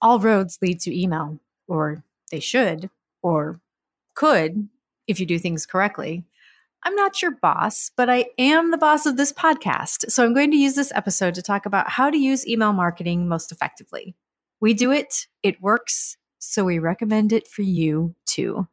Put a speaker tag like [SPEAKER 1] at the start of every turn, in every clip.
[SPEAKER 1] all roads lead to email, or they should, or could if you do things correctly. I'm not your boss, but I am the boss of this podcast. So I'm going to use this episode to talk about how to use email marketing most effectively. We do it, it works, so we recommend it for you too.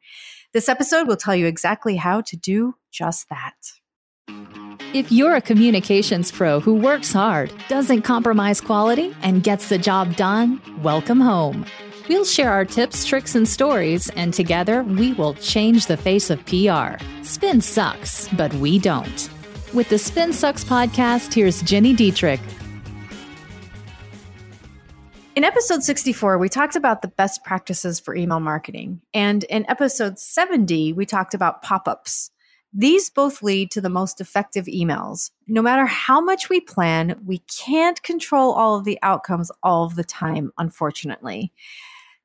[SPEAKER 1] This episode will tell you exactly how to do just that.
[SPEAKER 2] If you're a communications pro who works hard, doesn't compromise quality, and gets the job done, welcome home. We'll share our tips, tricks, and stories, and together we will change the face of PR. Spin sucks, but we don't. With the Spin Sucks podcast, here's Gini Dietrich.
[SPEAKER 1] In episode 64, we talked about the best practices for email marketing. And in episode 70, we talked about pop ups. These both lead to the most effective emails. No matter how much we plan, we can't control all of the outcomes all of the time, unfortunately.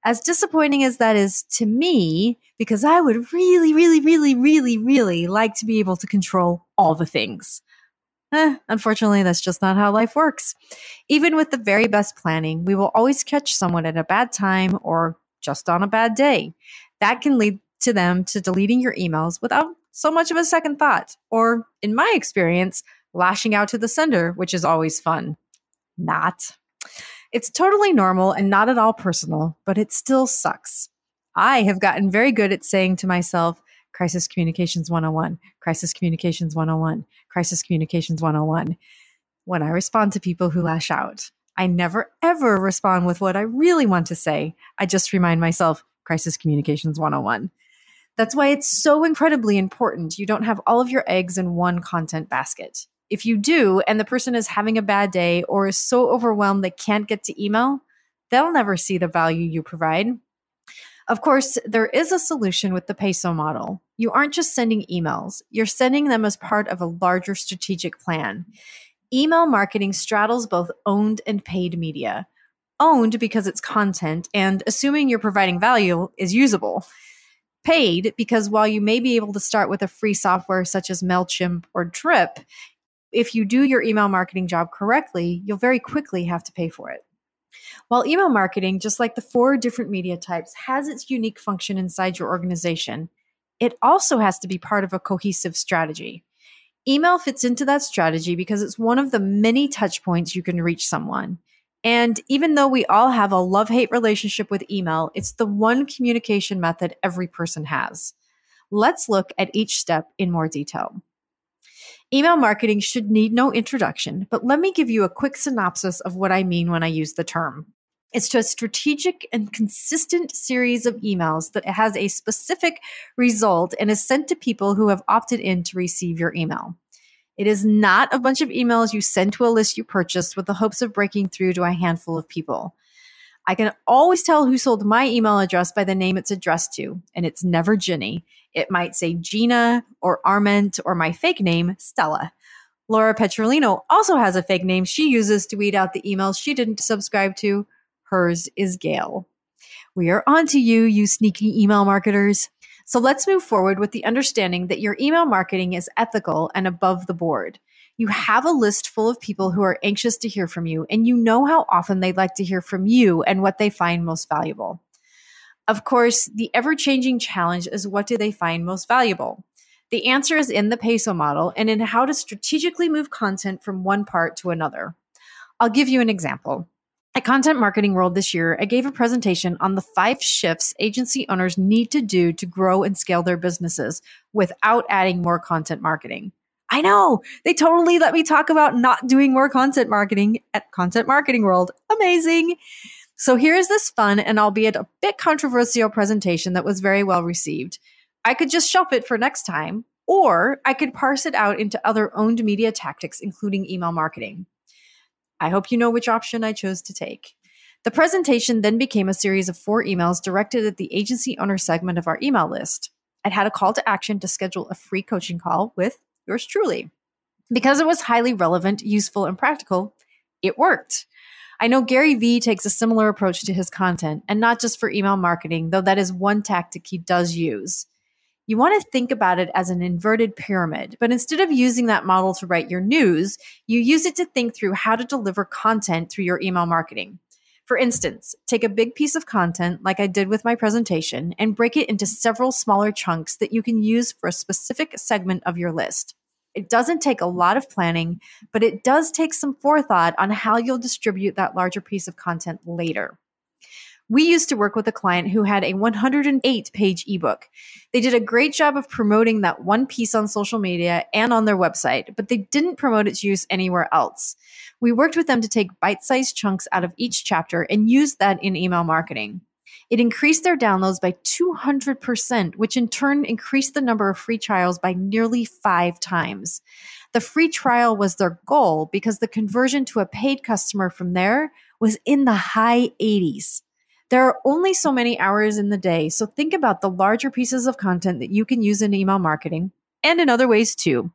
[SPEAKER 1] As disappointing as that is to me, because I would really, really, really, really, really like to be able to control all the things. Eh, unfortunately, that's just not how life works. Even with the very best planning, we will always catch someone at a bad time or just on a bad day. That can lead to them to deleting your emails without so much of a second thought, or in my experience, lashing out to the sender, which is always fun. Not. It's totally normal and not at all personal, but it still sucks. I have gotten very good at saying to myself, Crisis Communications 101, Crisis Communications 101, Crisis Communications 101. When I respond to people who lash out, I never ever respond with what I really want to say. I just remind myself, Crisis Communications 101. That's why it's so incredibly important you don't have all of your eggs in one content basket. If you do, and the person is having a bad day or is so overwhelmed they can't get to email, they'll never see the value you provide. Of course, there is a solution with the PESO model. You aren't just sending emails, you're sending them as part of a larger strategic plan. Email marketing straddles both owned and paid media. Owned because it's content and assuming you're providing value is usable paid because while you may be able to start with a free software such as MailChimp or Drip, if you do your email marketing job correctly, you'll very quickly have to pay for it. While email marketing, just like the four different media types, has its unique function inside your organization, it also has to be part of a cohesive strategy. Email fits into that strategy because it's one of the many touch points you can reach someone. And even though we all have a love hate relationship with email, it's the one communication method every person has. Let's look at each step in more detail. Email marketing should need no introduction, but let me give you a quick synopsis of what I mean when I use the term. It's to a strategic and consistent series of emails that has a specific result and is sent to people who have opted in to receive your email. It is not a bunch of emails you send to a list you purchased with the hopes of breaking through to a handful of people. I can always tell who sold my email address by the name it's addressed to, and it's never Gini. It might say Gina or Arment or my fake name, Stella. Laura Petrolino also has a fake name she uses to weed out the emails she didn't subscribe to. Hers is Gail. We are on to you, you sneaky email marketers. So let's move forward with the understanding that your email marketing is ethical and above the board. You have a list full of people who are anxious to hear from you, and you know how often they'd like to hear from you and what they find most valuable. Of course, the ever changing challenge is what do they find most valuable? The answer is in the PESO model and in how to strategically move content from one part to another. I'll give you an example. At Content Marketing World this year, I gave a presentation on the five shifts agency owners need to do to grow and scale their businesses without adding more content marketing. I know they totally let me talk about not doing more content marketing at Content Marketing World. Amazing. So here's this fun and albeit a bit controversial presentation that was very well received. I could just shelf it for next time, or I could parse it out into other owned media tactics, including email marketing. I hope you know which option I chose to take. The presentation then became a series of four emails directed at the agency owner segment of our email list. It had a call to action to schedule a free coaching call with yours truly. Because it was highly relevant, useful, and practical, it worked. I know Gary Vee takes a similar approach to his content, and not just for email marketing, though that is one tactic he does use. You want to think about it as an inverted pyramid, but instead of using that model to write your news, you use it to think through how to deliver content through your email marketing. For instance, take a big piece of content like I did with my presentation and break it into several smaller chunks that you can use for a specific segment of your list. It doesn't take a lot of planning, but it does take some forethought on how you'll distribute that larger piece of content later. We used to work with a client who had a 108 page ebook. They did a great job of promoting that one piece on social media and on their website, but they didn't promote its use anywhere else. We worked with them to take bite sized chunks out of each chapter and use that in email marketing. It increased their downloads by 200%, which in turn increased the number of free trials by nearly five times. The free trial was their goal because the conversion to a paid customer from there was in the high 80s. There are only so many hours in the day, so think about the larger pieces of content that you can use in email marketing and in other ways too.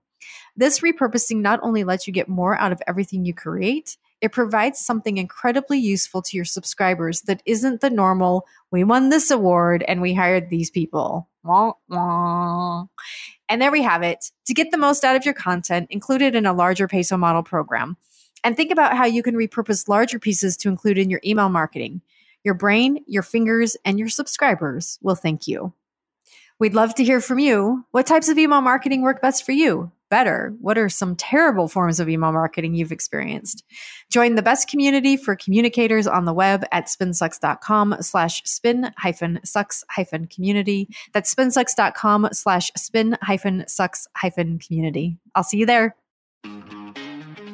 [SPEAKER 1] This repurposing not only lets you get more out of everything you create, it provides something incredibly useful to your subscribers that isn't the normal, we won this award and we hired these people. And there we have it. To get the most out of your content, included in a larger PESO model program. And think about how you can repurpose larger pieces to include in your email marketing. Your brain, your fingers, and your subscribers will thank you. We'd love to hear from you. What types of email marketing work best for you? Better, what are some terrible forms of email marketing you've experienced? Join the best community for communicators on the web at spinsucks.com slash spin hyphen sucks hyphen community. That's spinsucks.com slash spin hyphen sucks hyphen community. I'll see you there.